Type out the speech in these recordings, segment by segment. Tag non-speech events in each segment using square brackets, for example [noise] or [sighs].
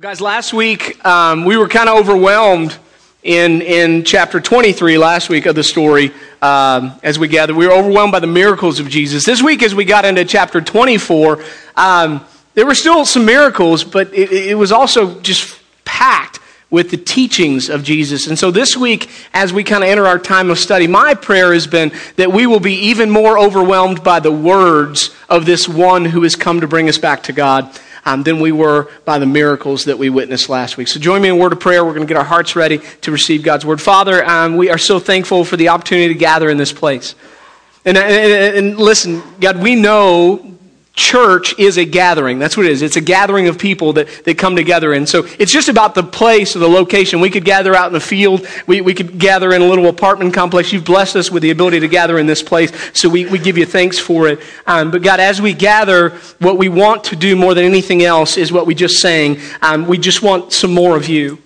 Guys, last week um, we were kind of overwhelmed in, in chapter 23 last week of the story um, as we gathered. We were overwhelmed by the miracles of Jesus. This week, as we got into chapter 24, um, there were still some miracles, but it, it was also just packed with the teachings of Jesus. And so this week, as we kind of enter our time of study, my prayer has been that we will be even more overwhelmed by the words of this one who has come to bring us back to God um, than we were by the miracles that we witnessed last week. So join me in a word of prayer. We're going to get our hearts ready to receive God's word. Father, um, we are so thankful for the opportunity to gather in this place. And, and, and listen, God, we know church is a gathering. That's what it is. It's a gathering of people that, that come together. And so it's just about the place or the location. We could gather out in the field. We, we could gather in a little apartment complex. You've blessed us with the ability to gather in this place. So we, we give you thanks for it. Um, but God, as we gather, what we want to do more than anything else is what we just sang. Um, we just want some more of you.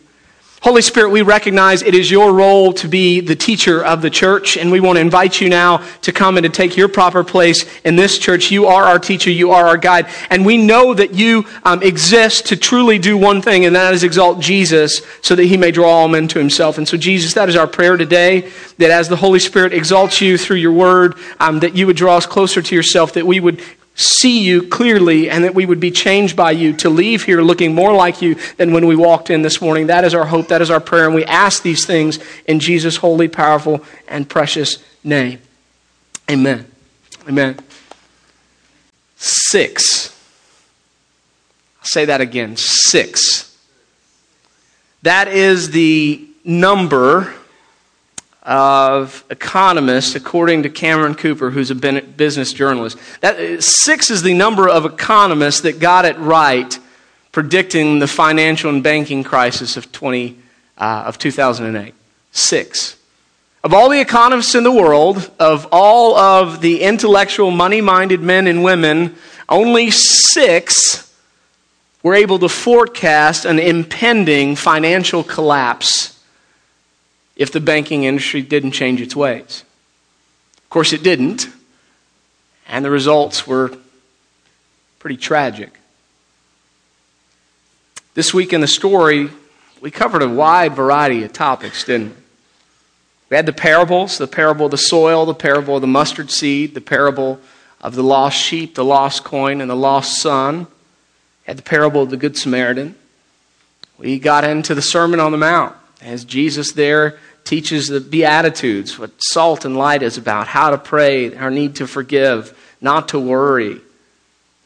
Holy Spirit, we recognize it is your role to be the teacher of the church, and we want to invite you now to come and to take your proper place in this church. You are our teacher, you are our guide, and we know that you um, exist to truly do one thing, and that is exalt Jesus so that he may draw all men to himself. And so, Jesus, that is our prayer today, that as the Holy Spirit exalts you through your word, um, that you would draw us closer to yourself, that we would see you clearly and that we would be changed by you to leave here looking more like you than when we walked in this morning. That is our hope. That is our prayer. And we ask these things in Jesus' holy, powerful, and precious name. Amen. Amen. Six. I'll say that again. Six. That is the number of economists, according to Cameron Cooper, who's a business journalist. That, six is the number of economists that got it right predicting the financial and banking crisis of, 20, uh, of 2008. Six. Of all the economists in the world, of all of the intellectual, money minded men and women, only six were able to forecast an impending financial collapse if the banking industry didn't change its ways. Of course, it didn't, and the results were pretty tragic. This week in the story, we covered a wide variety of topics, didn't we? We had the parables the parable of the soil, the parable of the mustard seed, the parable of the lost sheep, the lost coin, and the lost son. We had the parable of the Good Samaritan. We got into the Sermon on the Mount as Jesus there teaches the Beatitudes, what salt and light is about, how to pray, our need to forgive, not to worry,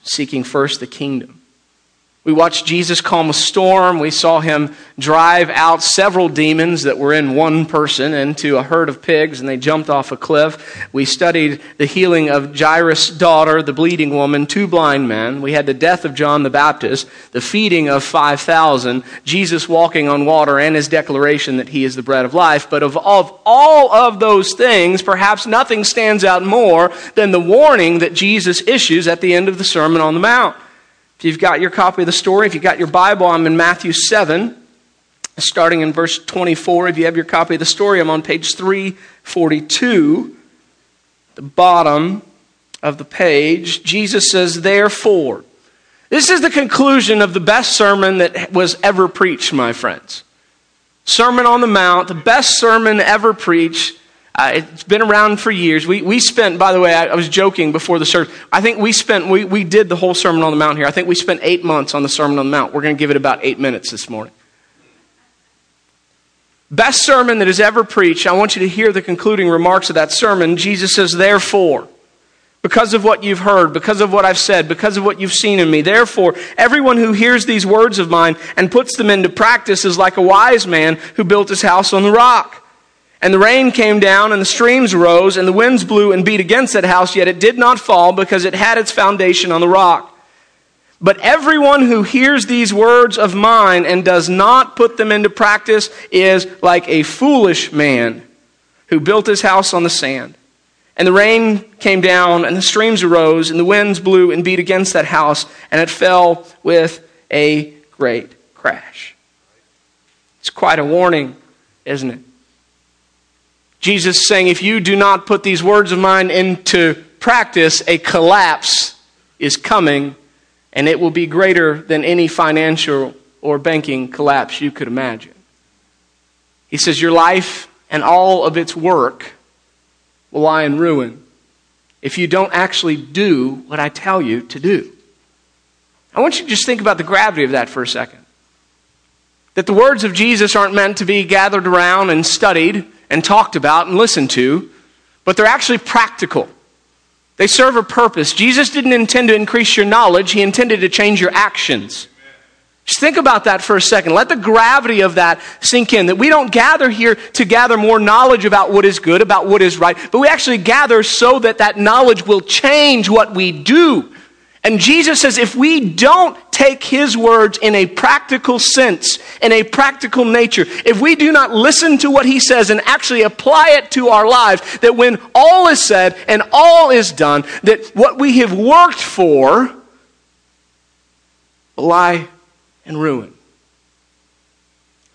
seeking first the kingdom. We watched Jesus calm a storm. We saw him drive out several demons that were in one person into a herd of pigs, and they jumped off a cliff. We studied the healing of Jairus' daughter, the bleeding woman, two blind men. We had the death of John the Baptist, the feeding of 5,000, Jesus walking on water, and his declaration that he is the bread of life. But of, of all of those things, perhaps nothing stands out more than the warning that Jesus issues at the end of the Sermon on the Mount. If you've got your copy of the story, if you've got your Bible, I'm in Matthew 7, starting in verse 24. If you have your copy of the story, I'm on page 342, the bottom of the page. Jesus says, Therefore, this is the conclusion of the best sermon that was ever preached, my friends. Sermon on the Mount, the best sermon ever preached. Uh, it's been around for years. We, we spent, by the way, I, I, was joking before the service. I think we spent, we, we did the whole Sermon on the Mount here. I think we spent eight months on the Sermon on the Mount. We're going to give it about eight minutes this morning. Best sermon that is ever preached. I want you to hear the concluding remarks of that sermon. Jesus says, Therefore, because of what you've heard, because of what I've said, because of what you've seen in me. Therefore, everyone who hears these words of mine and puts them into practice is like a wise man who built his house on the rock. And the rain came down, and the streams rose, and the winds blew and beat against that house, yet it did not fall because it had its foundation on the rock. But everyone who hears these words of mine and does not put them into practice is like a foolish man who built his house on the sand. And the rain came down, and the streams arose, and the winds blew and beat against that house, and it fell with a great crash. It's quite a warning, isn't it? Jesus saying, if you do not put these words of mine into practice, a collapse is coming, and it will be greater than any financial or banking collapse you could imagine. He says, Your life and all of its work will lie in ruin if you don't actually do what I tell you to do. I want you to just think about the gravity of that for a second. That the words of Jesus aren't meant to be gathered around and studied and talked about and listened to, but they're actually practical. They serve a purpose. Jesus didn't intend to increase your knowledge, He intended to change your actions. Just think about that for a second. Let the gravity of that sink in. That we don't gather here to gather more knowledge about what is good, about what is right, but we actually gather so that that knowledge will change what we do. And Jesus says if we don't take his words in a practical sense, in a practical nature, if we do not listen to what he says and actually apply it to our lives, that when all is said and all is done, that what we have worked for will lie and ruin.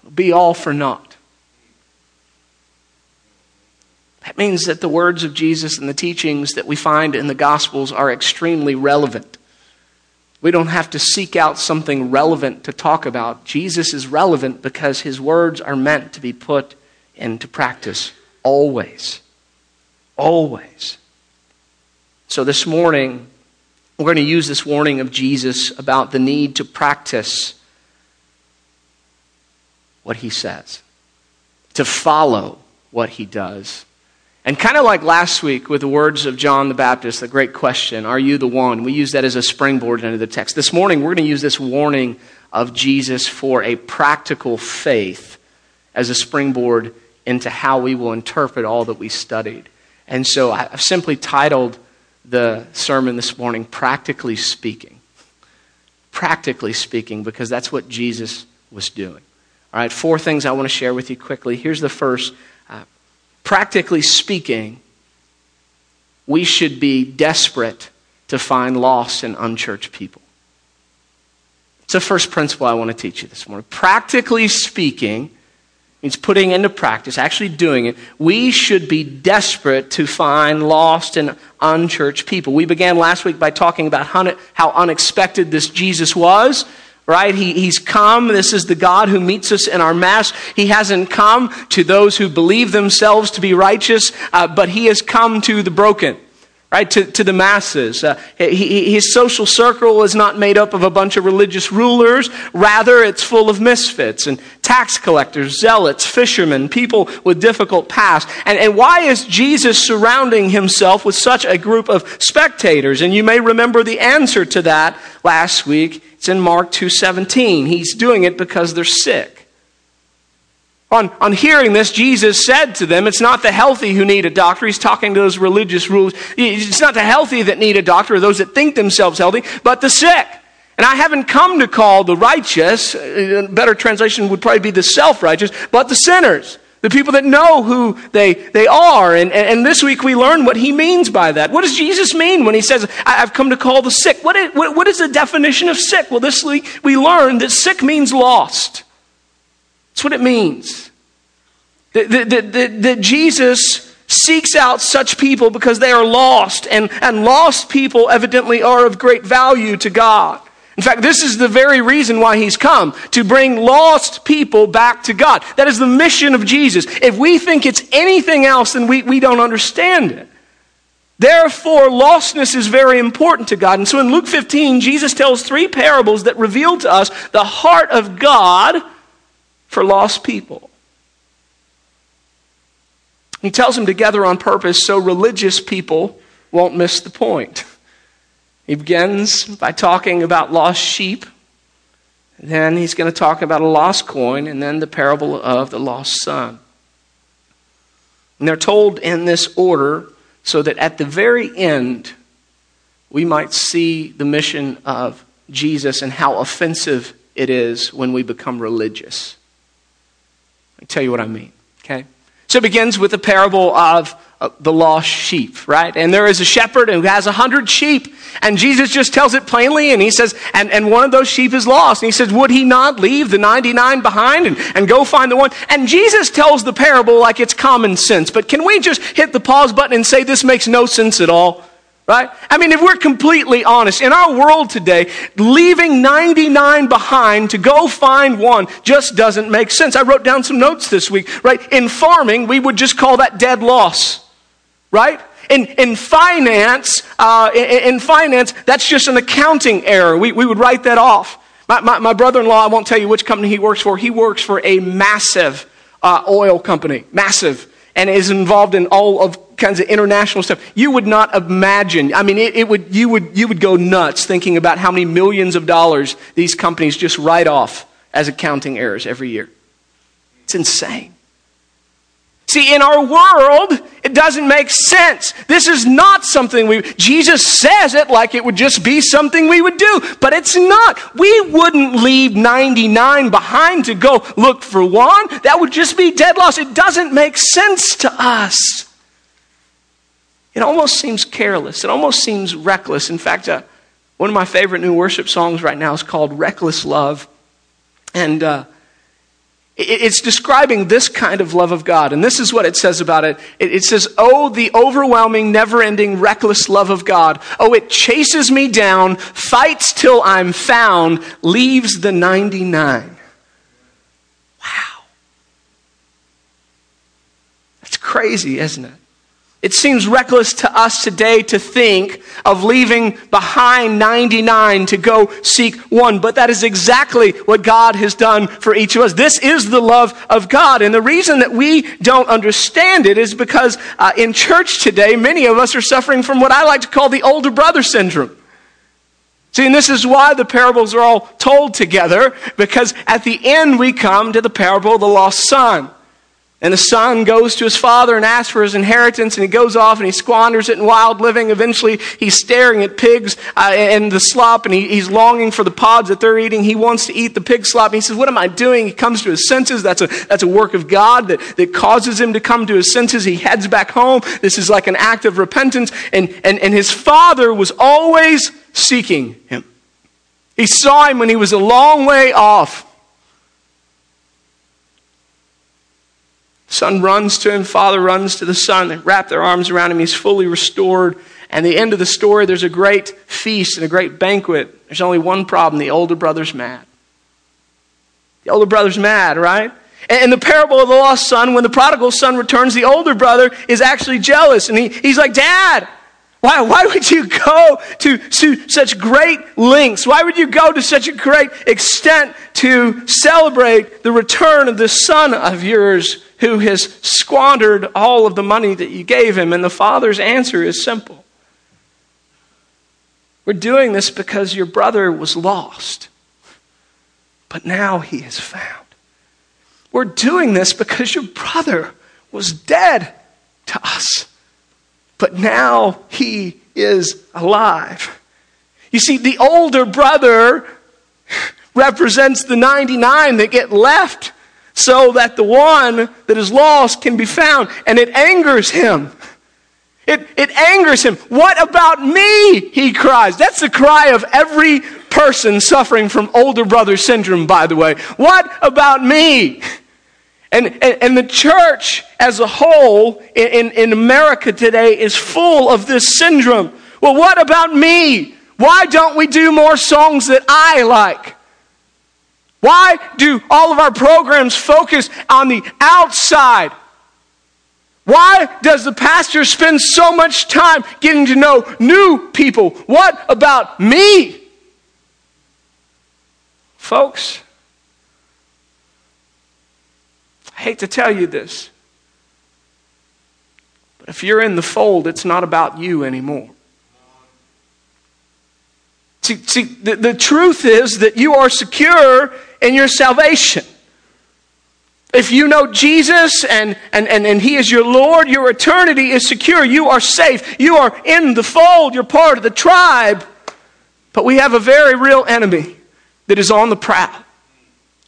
It'll be all for naught. That means that the words of Jesus and the teachings that we find in the Gospels are extremely relevant. We don't have to seek out something relevant to talk about. Jesus is relevant because his words are meant to be put into practice always. Always. So this morning, we're going to use this warning of Jesus about the need to practice what he says, to follow what he does. And kind of like last week with the words of John the Baptist, the great question, Are you the one? We use that as a springboard into the text. This morning, we're going to use this warning of Jesus for a practical faith as a springboard into how we will interpret all that we studied. And so I've simply titled the sermon this morning, Practically Speaking. Practically Speaking, because that's what Jesus was doing. All right, four things I want to share with you quickly. Here's the first. Uh, practically speaking, we should be desperate to find lost and unchurched people. It's the first principle I want to teach you this morning. Practically speaking, means putting into practice, actually doing it. We should be desperate to find lost and unchurched people. We began last week by talking about how unexpected this Jesus was right? He, he's come. This is the God who meets us in our mess. He hasn't come to those who believe themselves to be righteous, uh, but he has come to the broken. Right, to, to the masses. Uh, he, his social circle is not made up of a bunch of religious rulers. Rather, it's full of misfits and tax collectors, zealots, fishermen, people with difficult past. And, and why is Jesus surrounding himself with such a group of spectators? And you may remember the answer to that last week it's in Mark 2:17. He's doing it because they're sick. On, on hearing this, Jesus said to them, It's not the healthy who need a doctor. He's talking to those religious rulers. It's not the healthy that need a doctor, or those that think themselves healthy, but the sick. And I haven't come to call the righteous, uh, a better translation would probably be the self righteous, but the sinners the people that know who they, they are. And, and this week we learn what he means by that. What does Jesus mean when he says, I've come to call the sick? What is, what is the definition of sick? Well, this week we learn that sick means lost. That's what it means. That, that, that, that Jesus seeks out such people because they are lost, and, and lost people evidently are of great value to God. In fact, this is the very reason why he's come to bring lost people back to God. That is the mission of Jesus. If we think it's anything else, then we, we don't understand it. Therefore, lostness is very important to God. And so in Luke 15, Jesus tells three parables that reveal to us the heart of God for lost people. He tells them together on purpose so religious people won't miss the point. He begins by talking about lost sheep. Then he's going to talk about a lost coin, and then the parable of the lost son. And they're told in this order so that at the very end, we might see the mission of Jesus and how offensive it is when we become religious. Me tell you what I mean, okay? So it begins with the parable of uh, the lost sheep, right? And there is a shepherd who has a hundred sheep, and Jesus just tells it plainly, and he says, and, and one of those sheep is lost. And he says, Would he not leave the 99 behind and, and go find the one? And Jesus tells the parable like it's common sense. But can we just hit the pause button and say this makes no sense at all? Right? I mean, if we're completely honest, in our world today, leaving 99 behind to go find one just doesn't make sense. I wrote down some notes this week, right? In farming, we would just call that dead loss, right? In, in finance, uh, in, in, finance, that's just an accounting error. We, we would write that off. My, my, my brother-in-law, I won't tell you which company he works for. He works for a massive uh, oil company, massive, and is involved in all of kinds of international stuff. You would not imagine. I mean, it, it, would, you, would, you would go nuts thinking about how many millions of dollars these companies just write off as accounting errors every year. It's insane. See, in our world, it doesn't make sense. This is not something we, Jesus says it like it would just be something we would do, but it's not. We wouldn't leave 99 behind to go look for one. That would just be dead loss. It doesn't make sense to us. It almost seems careless. It almost seems reckless. In fact, uh, one of my favorite new worship songs right now is called Reckless Love. And, uh, it's describing this kind of love of God. And this is what it says about it. It says, Oh, the overwhelming, never ending, reckless love of God. Oh, it chases me down, fights till I'm found, leaves the 99. Wow. That's crazy, isn't it? It seems reckless to us today to think of leaving behind 99 to go seek one, but that is exactly what God has done for each of us. This is the love of God. And the reason that we don't understand it is because uh, in church today, many of us are suffering from what I like to call the older brother syndrome. See, and this is why the parables are all told together, because at the end we come to the parable of the lost son. And the son goes to his father and asks for his inheritance, and he goes off and he squanders it in wild living. Eventually, he's staring at pigs uh, and the slop, and he, he's longing for the pods that they're eating. He wants to eat the pig slop. And he says, What am I doing? He comes to his senses. That's a, that's a work of God that, that causes him to come to his senses. He heads back home. This is like an act of repentance. And, and, and his father was always seeking him. He saw him when he was a long way off. Son runs to him, father runs to the son. They wrap their arms around him. He's fully restored. And the end of the story, there's a great feast and a great banquet. There's only one problem the older brother's mad. The older brother's mad, right? And the parable of the lost son, when the prodigal son returns, the older brother is actually jealous. And he, he's like, Dad, why, why would you go to, to such great lengths? Why would you go to such a great extent to celebrate the return of this son of yours who has squandered all of the money that you gave him? And the father's answer is simple We're doing this because your brother was lost, but now he is found. We're doing this because your brother was dead to us but now he is alive. You see, the older brother represents the 99 that get left so that the one that is lost can be found. And it angers him. It, it angers him. What about me? He cries. That's the cry of every person suffering from older brother syndrome, by the way. What about me? And, and, and, the church as a whole in, in America today is full of this syndrome. Well, what about me? Why don't we do more songs that I like? Why do all of our programs focus on the outside? Why does the pastor spend so much time getting to know new people? What about me? Folks, Hate to tell you this, but if you're in the fold, it's not about you anymore. See, see the, the truth is that you are secure in your salvation. If you know Jesus and, and, and, and He is your Lord, your eternity is secure. You are safe. You are in the fold. You're part of the tribe. But we have a very real enemy that is on the prowl.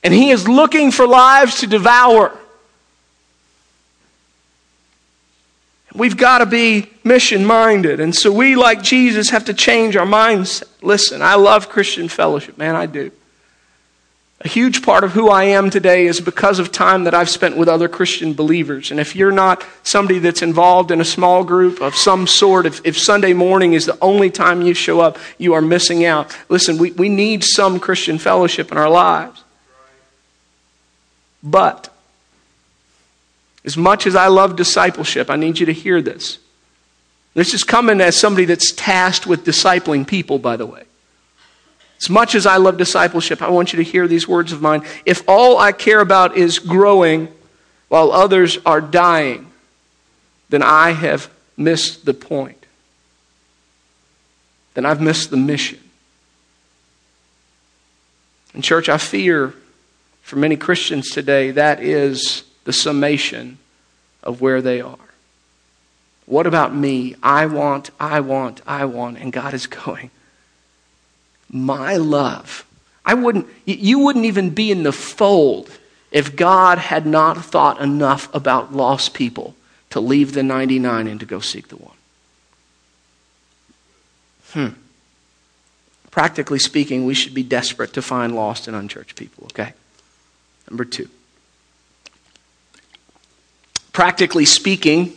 And he is looking for lives to devour. We've got to be mission minded. And so we, like Jesus, have to change our mindset. Listen, I love Christian fellowship, man, I do. A huge part of who I am today is because of time that I've spent with other Christian believers. And if you're not somebody that's involved in a small group of some sort, if, if Sunday morning is the only time you show up, you are missing out. Listen, we, we need some Christian fellowship in our lives. But, as much as I love discipleship, I need you to hear this. This is coming as somebody that's tasked with discipling people, by the way. As much as I love discipleship, I want you to hear these words of mine. If all I care about is growing while others are dying, then I have missed the point. Then I've missed the mission. And, church, I fear for many Christians today that is the summation of where they are. What about me? I want, I want, I want. And God is [laughs] going, my love. I wouldn't, you wouldn't even be in the fold if God had not thought enough about lost people to leave the 99 and to go seek the one. Hmm. Practically speaking, we should be desperate to find lost and unchurched people, okay? Number two. Practically speaking,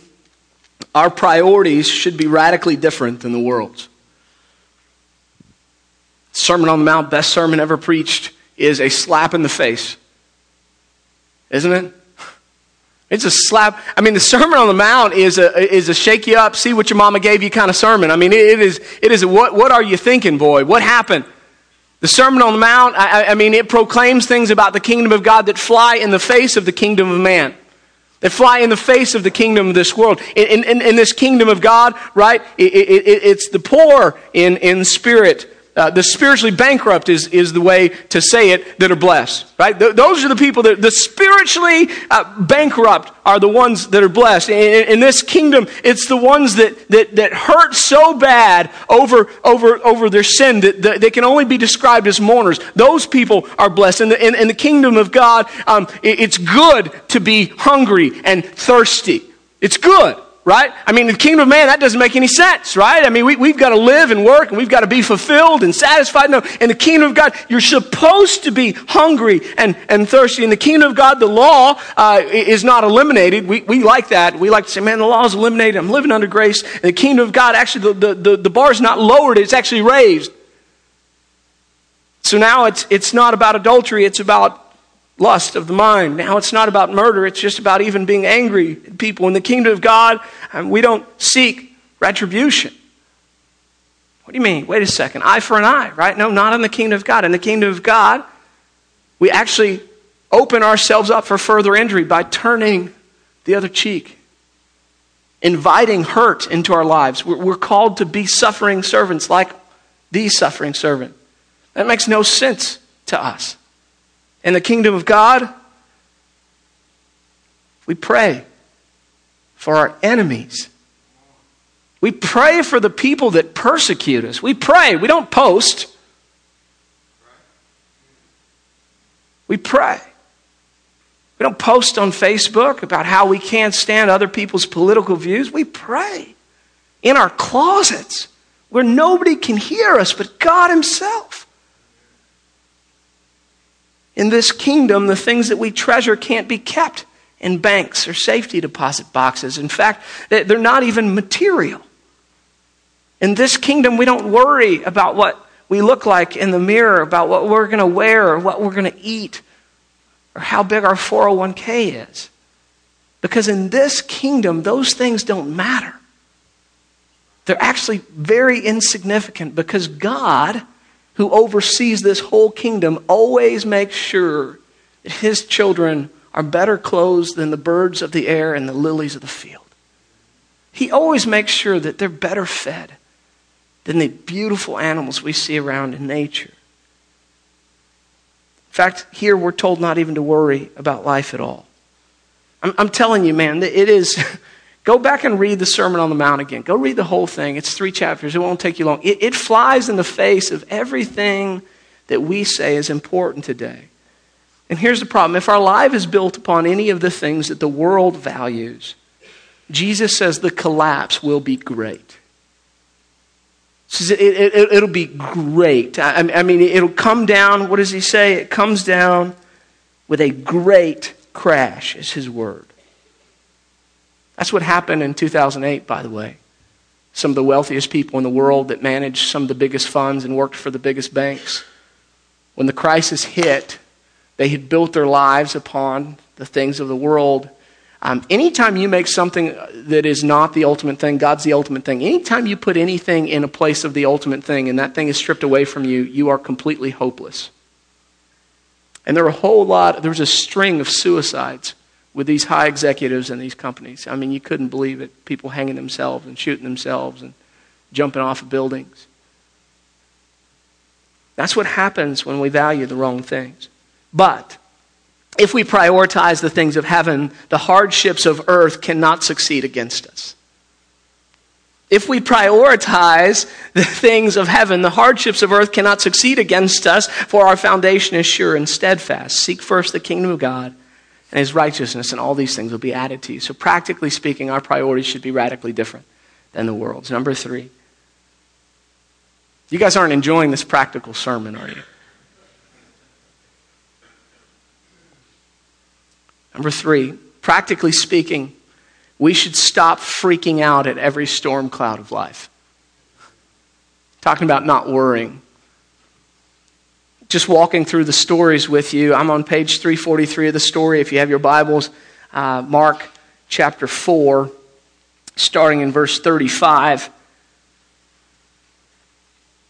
our priorities should be radically different than the world's. Sermon on the Mount, best sermon ever preached, is a slap in the face. Isn't it? It's a slap. I mean, the Sermon on the Mount is a, is a shake you up, see what your mama gave you kind of sermon. I mean, it is, it is a, what, what are you thinking, boy? What happened? The Sermon on the Mount, I, I mean, it proclaims things about the kingdom of God that fly in the face of the kingdom of man that fly in the face of the kingdom of this world. In, in, in this kingdom of God, right, it, it, it's the poor in, in spirit uh, the spiritually bankrupt is, is the way to say it that are blessed right? Th- those are the people that the spiritually uh, bankrupt are the ones that are blessed. In, in, this kingdom it's the ones that, that, that hurt so bad over, over, over their sin that, that they can only be described as mourners. Those people are blessed. In the, in, in the kingdom of god um, it, it's good to be hungry and thirsty. It's good right? I mean, the kingdom of man, that doesn't make any sense, right? I mean, we, we've got to live and work and we've got to be fulfilled and satisfied. No, in the kingdom of God, you're supposed to be hungry and, and thirsty. In the kingdom of God, the law uh, is not eliminated. We, we like that. We like to say, man, the law is eliminated. I'm living under grace. In the kingdom of God, actually, the, the, the, the bar is not lowered, it's actually raised. So now it's, it's not about adultery, it's about lust of the mind. Now it's not about murder, it's just about even being angry at people. In the kingdom of God, um, we don't seek retribution. What do you mean? Wait a second. Eye for an eye, right? No, not in the kingdom of God. In the kingdom of God, we actually open ourselves up for further injury by turning the other cheek, inviting hurt into our lives. We're called to be suffering servants like the suffering servant. That makes no sense to us. In the kingdom of God, we pray for our enemies. We pray for the people that persecute us. We pray. We don't post. We pray. We don't post on Facebook about how we can't stand other people's political views. We pray in our closets where nobody can hear us but God Himself. In this kingdom, the things that we treasure can't be kept in banks or safety deposit boxes. In fact, they're not even material. In this kingdom, we don't worry about what we look like in the mirror, about what we're going to wear or what we're going to eat or how big our 401k is. Because in this kingdom, those things don't matter. They're actually very insignificant because God who oversees this whole kingdom, always makes sure that his children are better clothed than the birds of the air and the lilies of the field. He always makes sure that they're better fed than the beautiful animals we see around in nature. In fact, here we're told not even to worry about life at all. I'm, I'm telling you, man, it is. [laughs] Go back and read the Sermon on the Mount again. Go read the whole thing. It's three chapters. It won't take you long. It, it flies in the face of everything that we say is important today. And here's the problem if our life is built upon any of the things that the world values, Jesus says the collapse will be great. says it, it, it'll be great. I, I mean, it'll come down. What does he say? It comes down with a great crash, is his word. That's what happened in 2008, by the way. Some of the wealthiest people in the world that managed some of the biggest funds and worked for the biggest banks. When the crisis hit, they had built their lives upon the things of the world um, anytime you make something that is not the ultimate thing, God's the ultimate thing. Anytime you put anything in a place of the ultimate thing and that thing is stripped away from you, you are completely hopeless. And there are a whole lot, there was a string of suicides with these high executives in these companies. I mean, you couldn't believe it. People hanging themselves and shooting themselves and jumping off of buildings. That's what happens when we value the wrong things. But if we prioritize the things of heaven, the hardships of earth cannot succeed against us. If we prioritize the things of heaven, the hardships of earth cannot succeed against us, for our foundation is sure and steadfast. Seek first the kingdom of God and his righteousness, and all these things will be added to you. So, practically speaking, our priorities should be radically different than the world's. Number three. You guys aren't enjoying this practical sermon, are you? Number three, practically speaking, we should stop freaking out at every storm cloud of life. Talking about not worrying. Just walking through the stories with you. I'm on page 343 of the story. If you have your Bibles, uh, Mark chapter 4, starting in verse 35. It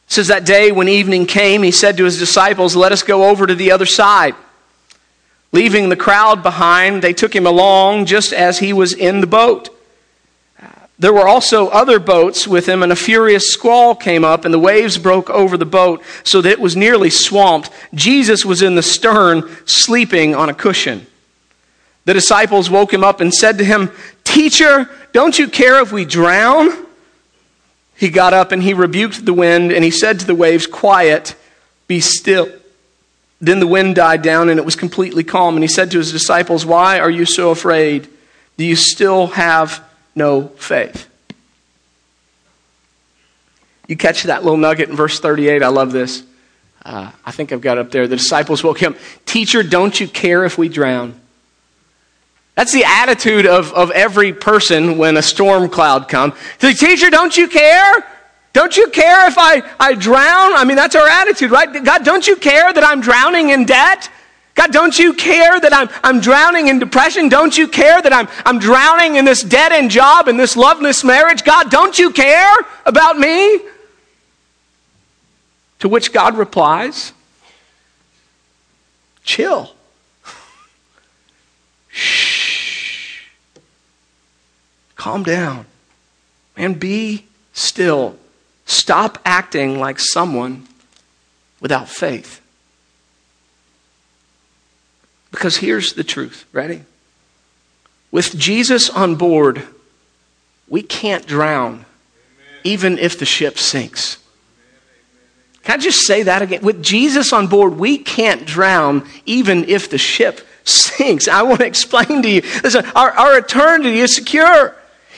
says that day when evening came, he said to his disciples, Let us go over to the other side. Leaving the crowd behind, they took him along just as he was in the boat. There were also other boats with him, and a furious squall came up, and the waves broke over the boat so that it was nearly swamped. Jesus was in the stern, sleeping on a cushion. The disciples woke him up and said to him, Teacher, don't you care if we drown? He got up and he rebuked the wind, and he said to the waves, Quiet, be still. Then the wind died down and it was completely calm. And he said to his disciples, Why are you so afraid? Do you still have no faith? You catch that little nugget in verse 38. I love this. Uh, I think I've got up there. The disciples woke him. Teacher, don't you care if we drown? That's the attitude of, of every person when a storm cloud comes. The Teacher, don't you care? Don't you care if I, I drown? I mean, that's our attitude, right? God, don't you care that I'm drowning in debt? God, don't you care that I'm, I'm drowning in depression? Don't you care that I'm, I'm drowning in this dead end job and this loveless marriage? God, don't you care about me? To which God replies, chill. [laughs] Shh. Calm down. And be still. Stop acting like someone without faith. Because here's the truth. Ready? With Jesus on board, we can't drown, even if the ship sinks. Can I just say that again? With Jesus on board, we can't drown, even if the ship [laughs] sinks. I want to explain to you. Listen, our, our eternity is secure.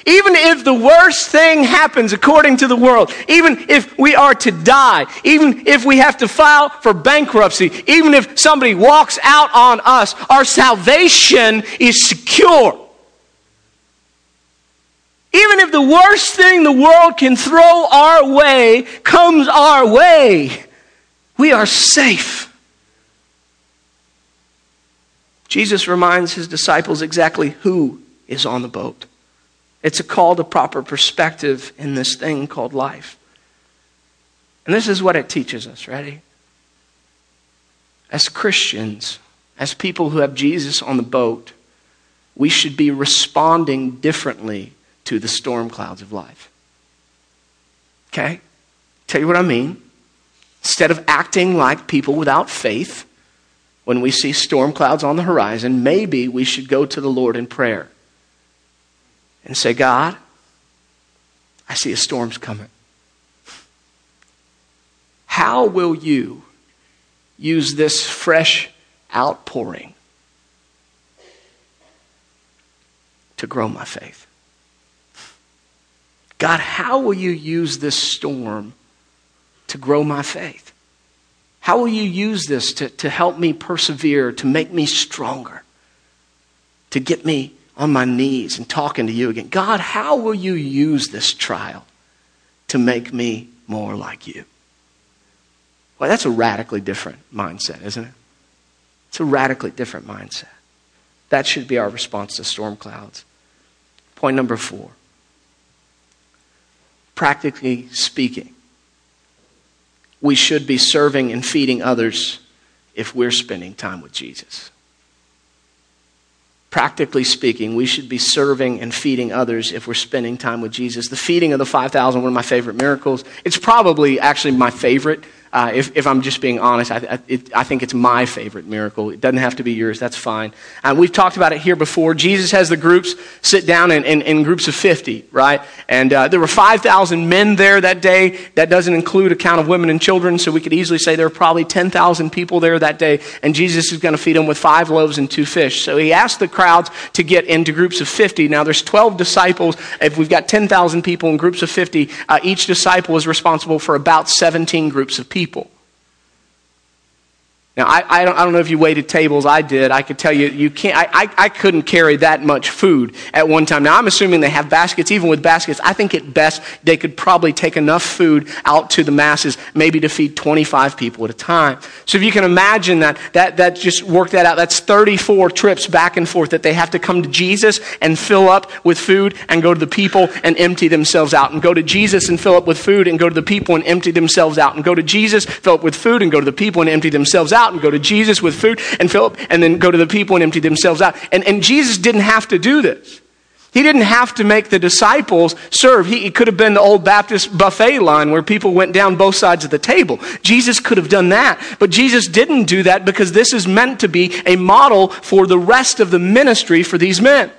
Even if the worst thing happens according to the world, even if we are to die, even if we have to file for bankruptcy, even if somebody walks out on us, our salvation is secure. Even if the worst thing the world can throw our way comes our way, we are safe. Jesus reminds his disciples exactly who is on the boat. It's a call to proper perspective in this thing called life. And this is what it teaches us, ready? As Christians, as people who have Jesus on the boat, we should be responding differently to the storm clouds of life. Okay? Tell you what I mean. Instead of acting like people without faith when we see storm clouds on the horizon, maybe we should go to the Lord in prayer and say, God, I see a storm's coming. How will you use this fresh outpouring to grow my faith? God, how will you use this storm to grow my faith? How will you use this to, to help me persevere, to make me stronger, to get me on my knees and talking to you again? God, how will you use this trial to make me more like you? Well, that's a radically different mindset, isn't it? It's a radically different mindset. That should be our response to storm clouds. Point number four practically speaking, we should be serving and feeding others if we're spending time with Jesus. Practically speaking, we should be serving and feeding others if we're spending time with Jesus. The feeding of the 5,000, one of my favorite miracles. It's probably actually my favorite uh, if, if, I'm just being honest, I, I, it, I, think it's my favorite miracle. It doesn't have to be yours, that's fine. Uh, we've talked about it here before. Jesus has the groups sit down in, in, in groups of 50, right? And uh, there were 5,000 men there that day. That doesn't include a count of women and children, so we could easily say there were probably 10,000 people there that day. And Jesus is going to feed them with five loaves and two fish. So he asked the crowds to get into groups of 50. Now there's 12 disciples. If we've got 10,000 people in groups of 50, uh, each disciple is responsible for about 17 groups of people people. Now, I, I, don't, I don't know if you waited tables. I did. I could tell you, you can't, I, I, I couldn't carry that much food at one time. Now, I'm assuming they have baskets. Even with baskets, I think at best they could probably take enough food out to the masses, maybe to feed 25 people at a time. So if you can imagine that, that, that just work that out. That's 34 trips back and forth that they have to come to Jesus and fill up with food and go to the people and empty themselves out. And go to Jesus and fill up with food and go to the people and empty themselves out. And go to Jesus, fill up with food and go to the people and empty themselves out out and go to Jesus with food and up and then go to the people and empty themselves out. And, and Jesus didn't have to do this. He didn't have to make the disciples serve. He, he, could have been the old Baptist buffet line where people went down both sides of the table. Jesus could have done that. But Jesus didn't do that because this is meant to be a model for the rest of the ministry for these men.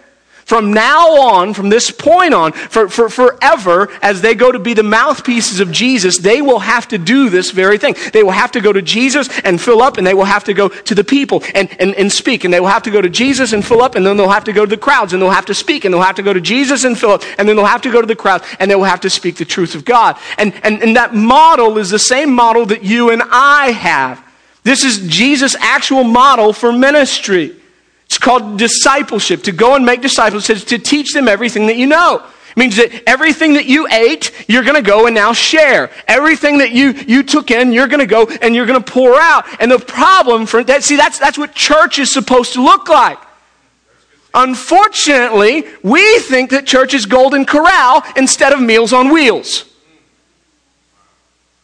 From now on, from this point on, for, for forever, as they go to be the mouthpieces of Jesus, they will have to do this very thing. They will have to go to Jesus and fill up, and they will have to go to the people and, and, and speak. And they will have to go to Jesus and fill up, and then they'll have to go to the crowds, and they'll have to speak, and they'll have to go to Jesus and fill up, and then they'll have to go to the crowds, and they will have to speak the truth of God. And, and, and that model is the same model that you and I have. This is Jesus' actual model for ministry. It's called discipleship. To go and make disciples says to teach them everything that you know. It means that everything that you ate, you're going to go and now share. Everything that you, you took in, you're going to go and you're going to pour out. And the problem for that, see, that's, that's what church is supposed to look like. Unfortunately, we think that church is Golden Corral instead of Meals on Wheels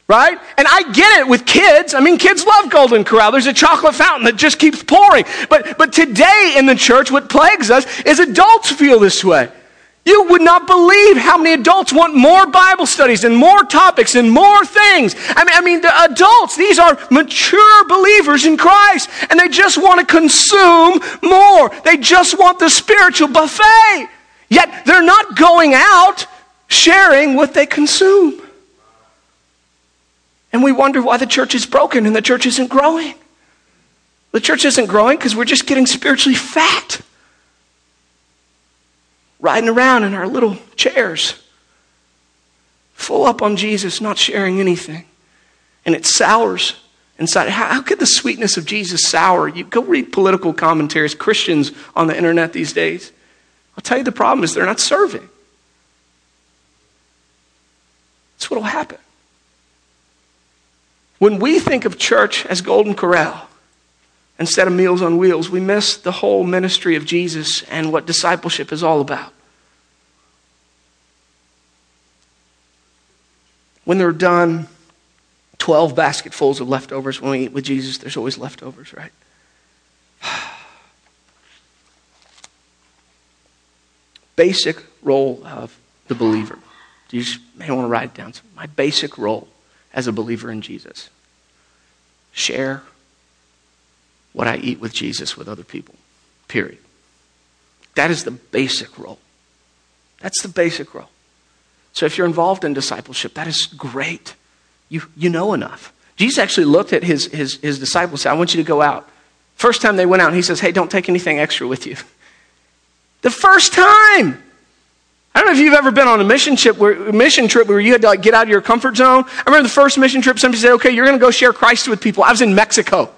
right? And I get it with kids. I mean, kids love Golden Corral. There's a chocolate fountain that just keeps pouring. But, but today in the church, what plagues us is adults feel this way. You would not believe how many adults want more Bible studies and more topics and more things. I mean, I mean, the adults, these are mature believers in Christ, and they just want to consume more. They just want the spiritual buffet. Yet they're not going out sharing what they consume. And we wonder why the church is broken and the church isn't growing. The church isn't growing because we're just getting spiritually fat, riding around in our little chairs, full up on Jesus, not sharing anything. And it sours inside. How, how could the sweetness of Jesus sour? You go read political commentaries, Christians on the internet these days. I'll tell you the problem is they're not serving. That's what will happen. When we think of church as Golden Corral instead of Meals on Wheels, we miss the whole ministry of Jesus and what discipleship is all about. When they're done, 12 basketfuls of leftovers. When we eat with Jesus, there's always leftovers, right? [sighs] basic role of the believer. You just may want to write it down. My basic role as a believer in Jesus. Share what I eat with Jesus with other people. Period. That is the basic role. That's the basic role. So if you're involved in discipleship, that is great. You, you know enough. Jesus actually looked at his, his, his disciples and said, I want you to go out. First time they went out, he says, Hey, don't take anything extra with you. [laughs] The first time. I don't know if you've ever been on a mission trip where, mission trip where you had to like get out of your comfort zone. I remember the first mission trip, somebody said, okay, you're going to go share Christ with people. I was in Mexico.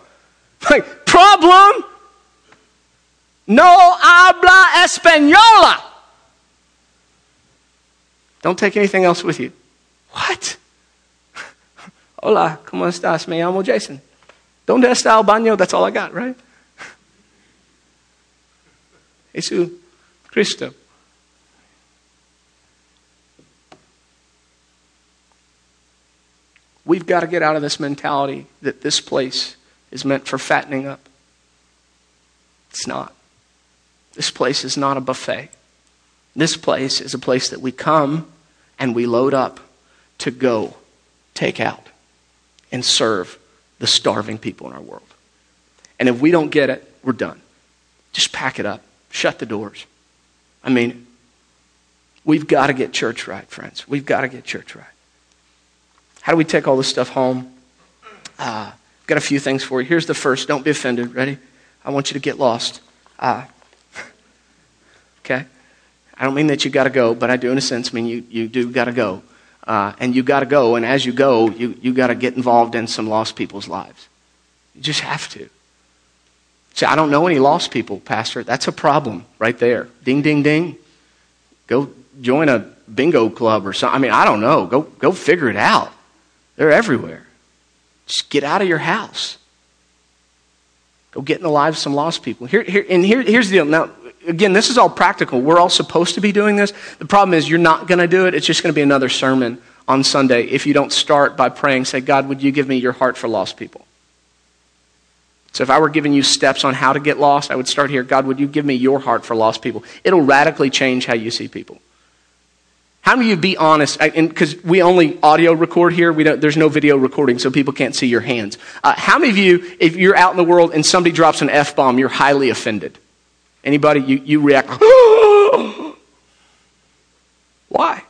[laughs] Like, problem? No habla española. Don't take anything else with you. What? [laughs] Hola, ¿cómo estás? Me llamo Jason. ¿Dónde está el baño? That's all I got, right? [laughs] Jesús Cristo. We've got to get out of this mentality that this place is meant for fattening up. It's not. This place is not a buffet. This place is a place that we come and we load up to go take out and serve the starving people in our world. And if we don't get it, we're done. Just pack it up, shut the doors. I mean, we've got to get church right, friends. We've got to get church right. How do we take all this stuff home? Uh, got a few things for you. Here's the first. Don't be offended. Ready? I want you to get lost. Uh, [laughs] okay? I don't mean that you got to go, but I do, in a sense, mean you, you do got to go. Uh, and you got to go, and as you go, you, you got to get involved in some lost people's lives. You just have to. See, I don't know any lost people, Pastor. That's a problem right there. Ding, ding, ding. Go join a bingo club or something. I mean, I don't know. Go, go figure it out. They're everywhere. Just get out of your house. Go get in the lives of some lost people. Here, here, and here, here's the deal. Now, again, this is all practical. We're all supposed to be doing this. The problem is you're not going to do it. It's just going to be another sermon on Sunday if you don't start by praying, say, God, would you give me your heart for lost people? So if I were giving you steps on how to get lost, I would start here. God, would you give me your heart for lost people? It'll radically change how you see people. How many of you be honest? Because we only audio record here, we don't, there's no video recording, so people can't see your hands. Uh, how many of you, if you're out in the world and somebody drops an f bomb, you're highly offended? Anybody, you, you react, [gasps] why?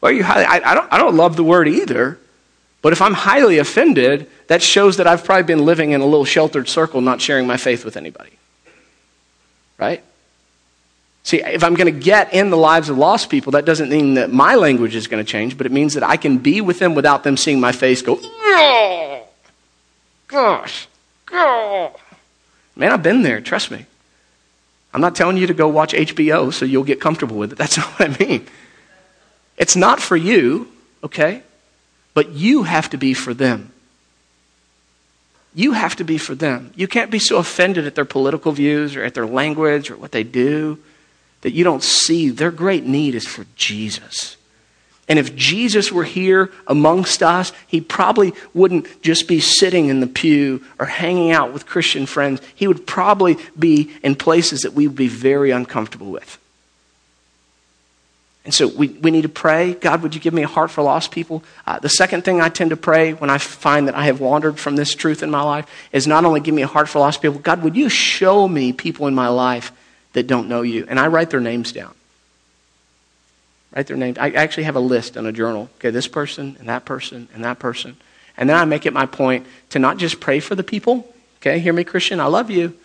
Well, you highly, I, I, don't, I don't love the word either, but if I'm highly offended, that shows that I've probably been living in a little sheltered circle, not sharing my faith with anybody. Right? See, if I'm going to get in the lives of lost people, that doesn't mean that my language is going to change, but it means that I can be with them without them seeing my face go, oh, gosh, oh. Man, I've been there, trust me. I'm not telling you to go watch HBO so you'll get comfortable with it. That's [laughs] not what I mean. It's not for you, okay? But you have to be for them. You have to be for them. You can't be so offended at their political views or at their language or what they do that you don't see their great need is for Jesus. And if Jesus were here amongst us, he probably wouldn't just be sitting in the pew or hanging out with Christian friends. He would probably be in places that we would be very uncomfortable with. And so we, we need to pray God, would you give me a heart for lost people? Uh, the second thing I tend to pray when I find that I have wandered from this truth in my life is not only give me a heart for lost people, God, would you show me people in my life that don't know you? And I write their names down. Write their names. I actually have a list in a journal. Okay, this person and that person and that person. And then I make it my point to not just pray for the people. Okay, hear me, Christian, I love you. [laughs]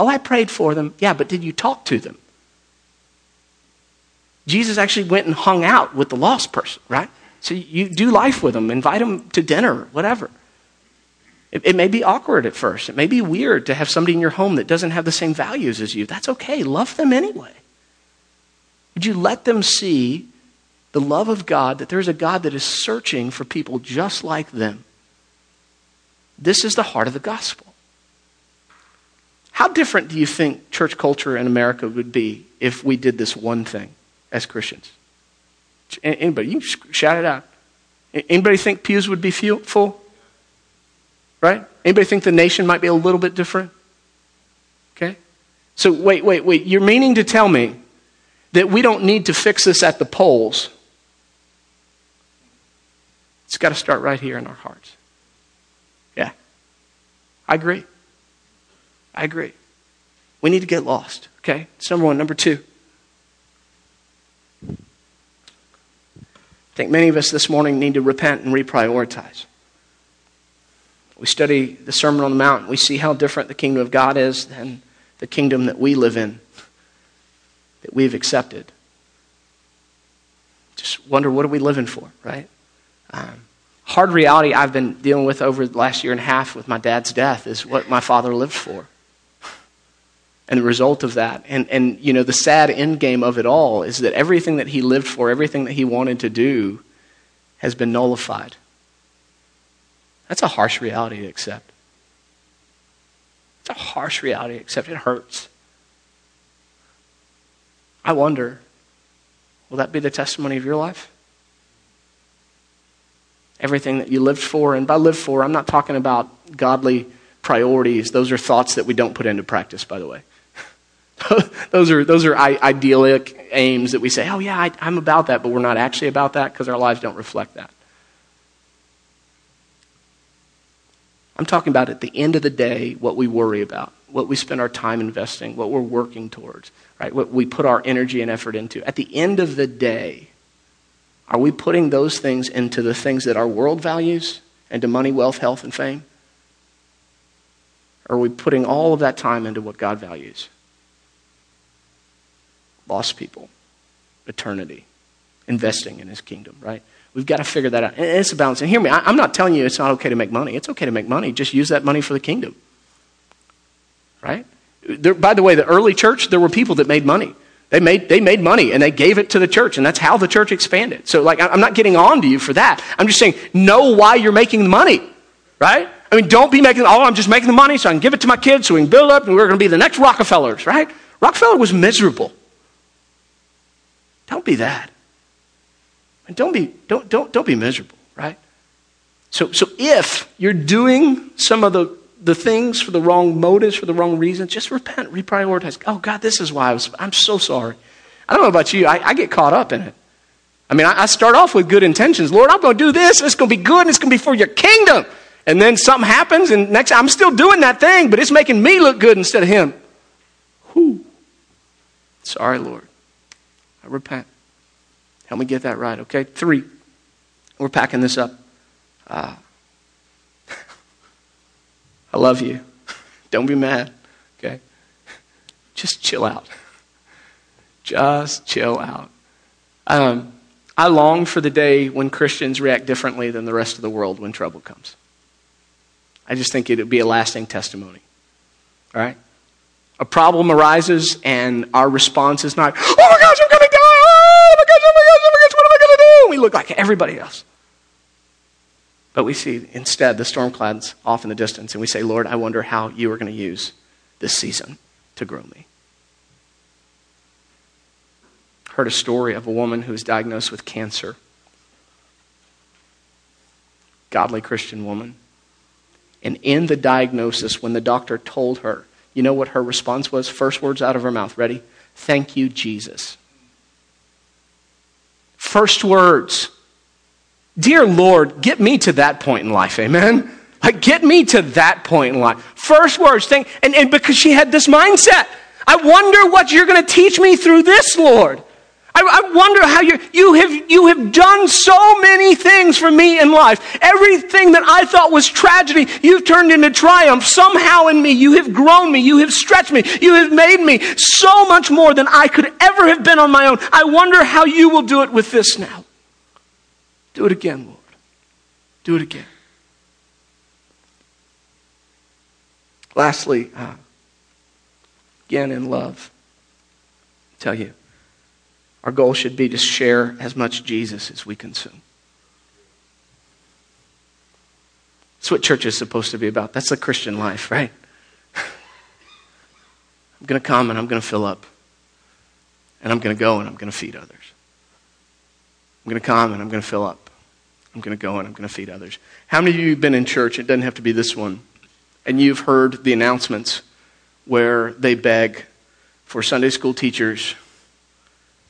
Oh, I prayed for them. Yeah, but did you talk to them? Jesus actually went and hung out with the lost person, right? So you do life with them, invite them to dinner, whatever. It, it, may be awkward at first. It may be weird to have somebody in your home that doesn't have the same values as you. That's okay. Love them anyway. Would you let them see the love of God, that there's a God that is searching for people just like them? This is the heart of the gospel. How different do you think church culture in America would be if we did this one thing as Christians? Anybody, you shout it out. Anybody think pews would be full? Right? Anybody think the nation might be a little bit different? Okay? So wait, wait, wait. You're meaning to tell me that we don't need to fix this at the polls. It's got to start right here in our hearts. Yeah. I agree. I agree. We need to get lost. Okay? It's number one. Number two. I think many of us this morning need to repent and reprioritize. We study the Sermon on the Mount, we see how different the kingdom of God is than the kingdom that we live in, that we've accepted. just wonder what are we living for, right? Um, hard reality I've been dealing with over the last year and a half with my dad's death is what my father lived for. And the result of that, and, and you know, the sad end game of it all is that everything that he lived for, everything that he wanted to do, has been nullified. That's a harsh reality to accept. It's a harsh reality to accept. It hurts. I wonder will that be the testimony of your life? Everything that you lived for, and by live for, I'm not talking about godly priorities. Those are thoughts that we don't put into practice, by the way. [laughs] those are, those are idyllic aims that we say, oh, yeah, I, I'm about that, but we're not actually about that because our lives don't reflect that. I'm talking about at the end of the day what we worry about, what we spend our time investing, what we're working towards, right? What we put our energy and effort into. At the end of the day, are we putting those things into the things that our world values, into money, wealth, health, and fame? Or are we putting all of that time into what God values? Lost people, eternity, investing in his kingdom, right? We've got to figure that out. And it's a balance. And hear me, I'm not telling you it's not okay to make money. It's okay to make money. Just use that money for the kingdom. Right? There, by the way, the early church, there were people that made money. They made, they made money and they gave it to the church, and that's how the church expanded. So, like, I'm not getting on to you for that. I'm just saying, know why you're making the money, right? I mean, don't be making, oh, I'm just making the money so I can give it to my kids so we can build up and we're going to be the next Rockefellers, right? Rockefeller was miserable. Don't be that. And don't be, don't, don't, don't be miserable, right? So, so if you're doing some of the, the things for the wrong motives, for the wrong reasons, just repent, reprioritize. Oh, God, this is why I was, I'm so sorry. I don't know about you, I, I get caught up in it. I mean, I, I start off with good intentions. Lord, I'm going to do this, it's going to be good, and it's going to be for your kingdom. And then something happens, and next I'm still doing that thing, but it's making me look good instead of him. Whew. Sorry, Lord. I repent. Help me get that right, okay? Three. We're packing this up. Uh, [laughs] I love you. [laughs] Don't be mad, okay? Just chill out. Just chill out. Um, I long for the day when Christians react differently than the rest of the world when trouble comes. I just think it would be a lasting testimony. All right? A problem arises, and our response is not, oh my gosh, I'm going to die! Oh my gosh, oh my gosh, oh my gosh, what am I going to do? We look like everybody else. But we see instead the storm clouds off in the distance, and we say, Lord, I wonder how you are going to use this season to grow me. Heard a story of a woman who was diagnosed with cancer. Godly Christian woman. And in the diagnosis, when the doctor told her, you know what her response was? First words out of her mouth. Ready? Thank you, Jesus. First words. Dear Lord, get me to that point in life, amen? Like, get me to that point in life. First words, thank, and, and because she had this mindset, I wonder what you're going to teach me through this, Lord. I, I wonder how you you have you have done so many things for me in life. Everything that I thought was tragedy, you've turned into triumph. Somehow in me, you have grown me, you have stretched me, you have made me so much more than I could ever have been on my own. I wonder how you will do it with this now. Do it again, Lord. Do it again. Lastly, uh, again in love, I tell you, our goal should be to share as much Jesus as we consume. That's what church is supposed to be about. That's the Christian life, right? [laughs] I'm going to come and I'm going to fill up. And I'm going to go and I'm going to feed others. I'm going to come and I'm going to fill up. I'm going to go and I'm going to feed others. How many of you have been in church? It doesn't have to be this one. And you've heard the announcements where they beg for Sunday school teachers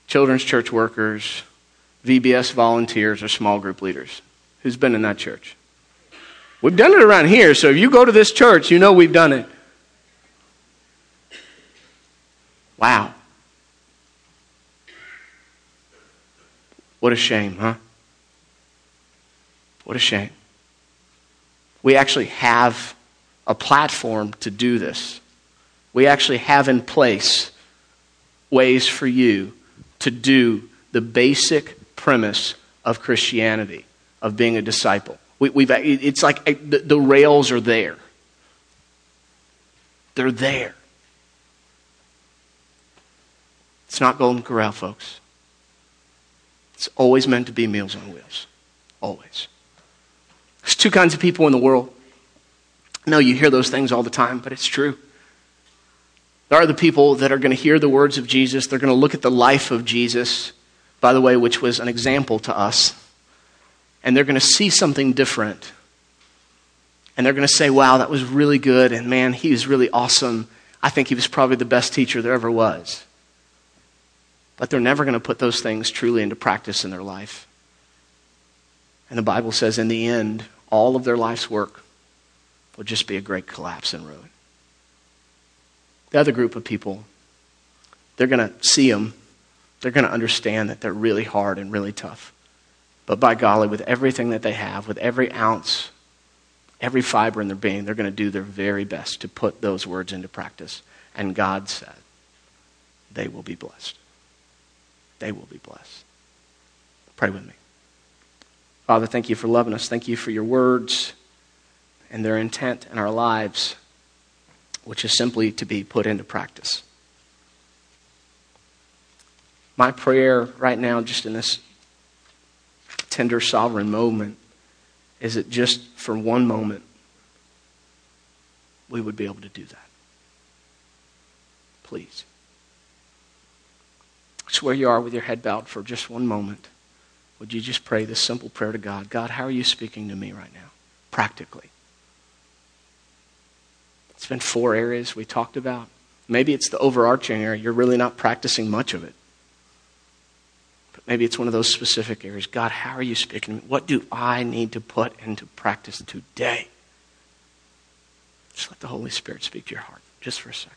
children's church workers, VBS volunteers, or small group leaders. Who's been in that church? We've done it around here, so if you go to this church, you know we've done it. Wow. What a shame, huh? What a shame. We actually have a platform to do this. We actually have in place ways for you to do the basic premise of Christianity, of being a disciple. We, have it's like the, the rails are there. They're there. It's not Golden Corral, folks. It's always meant to be Meals on Wheels. Always. There's two kinds of people in the world. No, you hear those things all the time, but it's true. There are the people that are going to hear the words of Jesus. They're going to look at the life of Jesus, by the way, which was an example to us. And they're going to see something different. And they're going to say, wow, that was really good. And man, he was really awesome. I think he was probably the best teacher there ever was. But they're never going to put those things truly into practice in their life. And the Bible says, in the end, all of their life's work will just be a great collapse and ruin. The other group of people, they're going to see them. They're going to understand that they're really hard and really tough. But by golly, with everything that they have, with every ounce, every fiber in their being, they're going to do their very best to put those words into practice. And God said, they will be blessed. They will be blessed. Pray with me. Father, thank you for loving us. Thank you for your words and their intent in our lives which is simply to be put into practice. My prayer right now, just in this tender, sovereign moment, is that just for one moment, we would be able to do that. Please. Just where you are with your head bowed for just one moment, would you just pray this simple prayer to God? God, how are you speaking to me right now? Practically. It's been four areas we talked about. Maybe it's the overarching area. You're really not practicing much of it. But maybe it's one of those specific areas. God, how are you speaking to me? What do I need to put into practice today? Just let the Holy Spirit speak to your heart just for a second.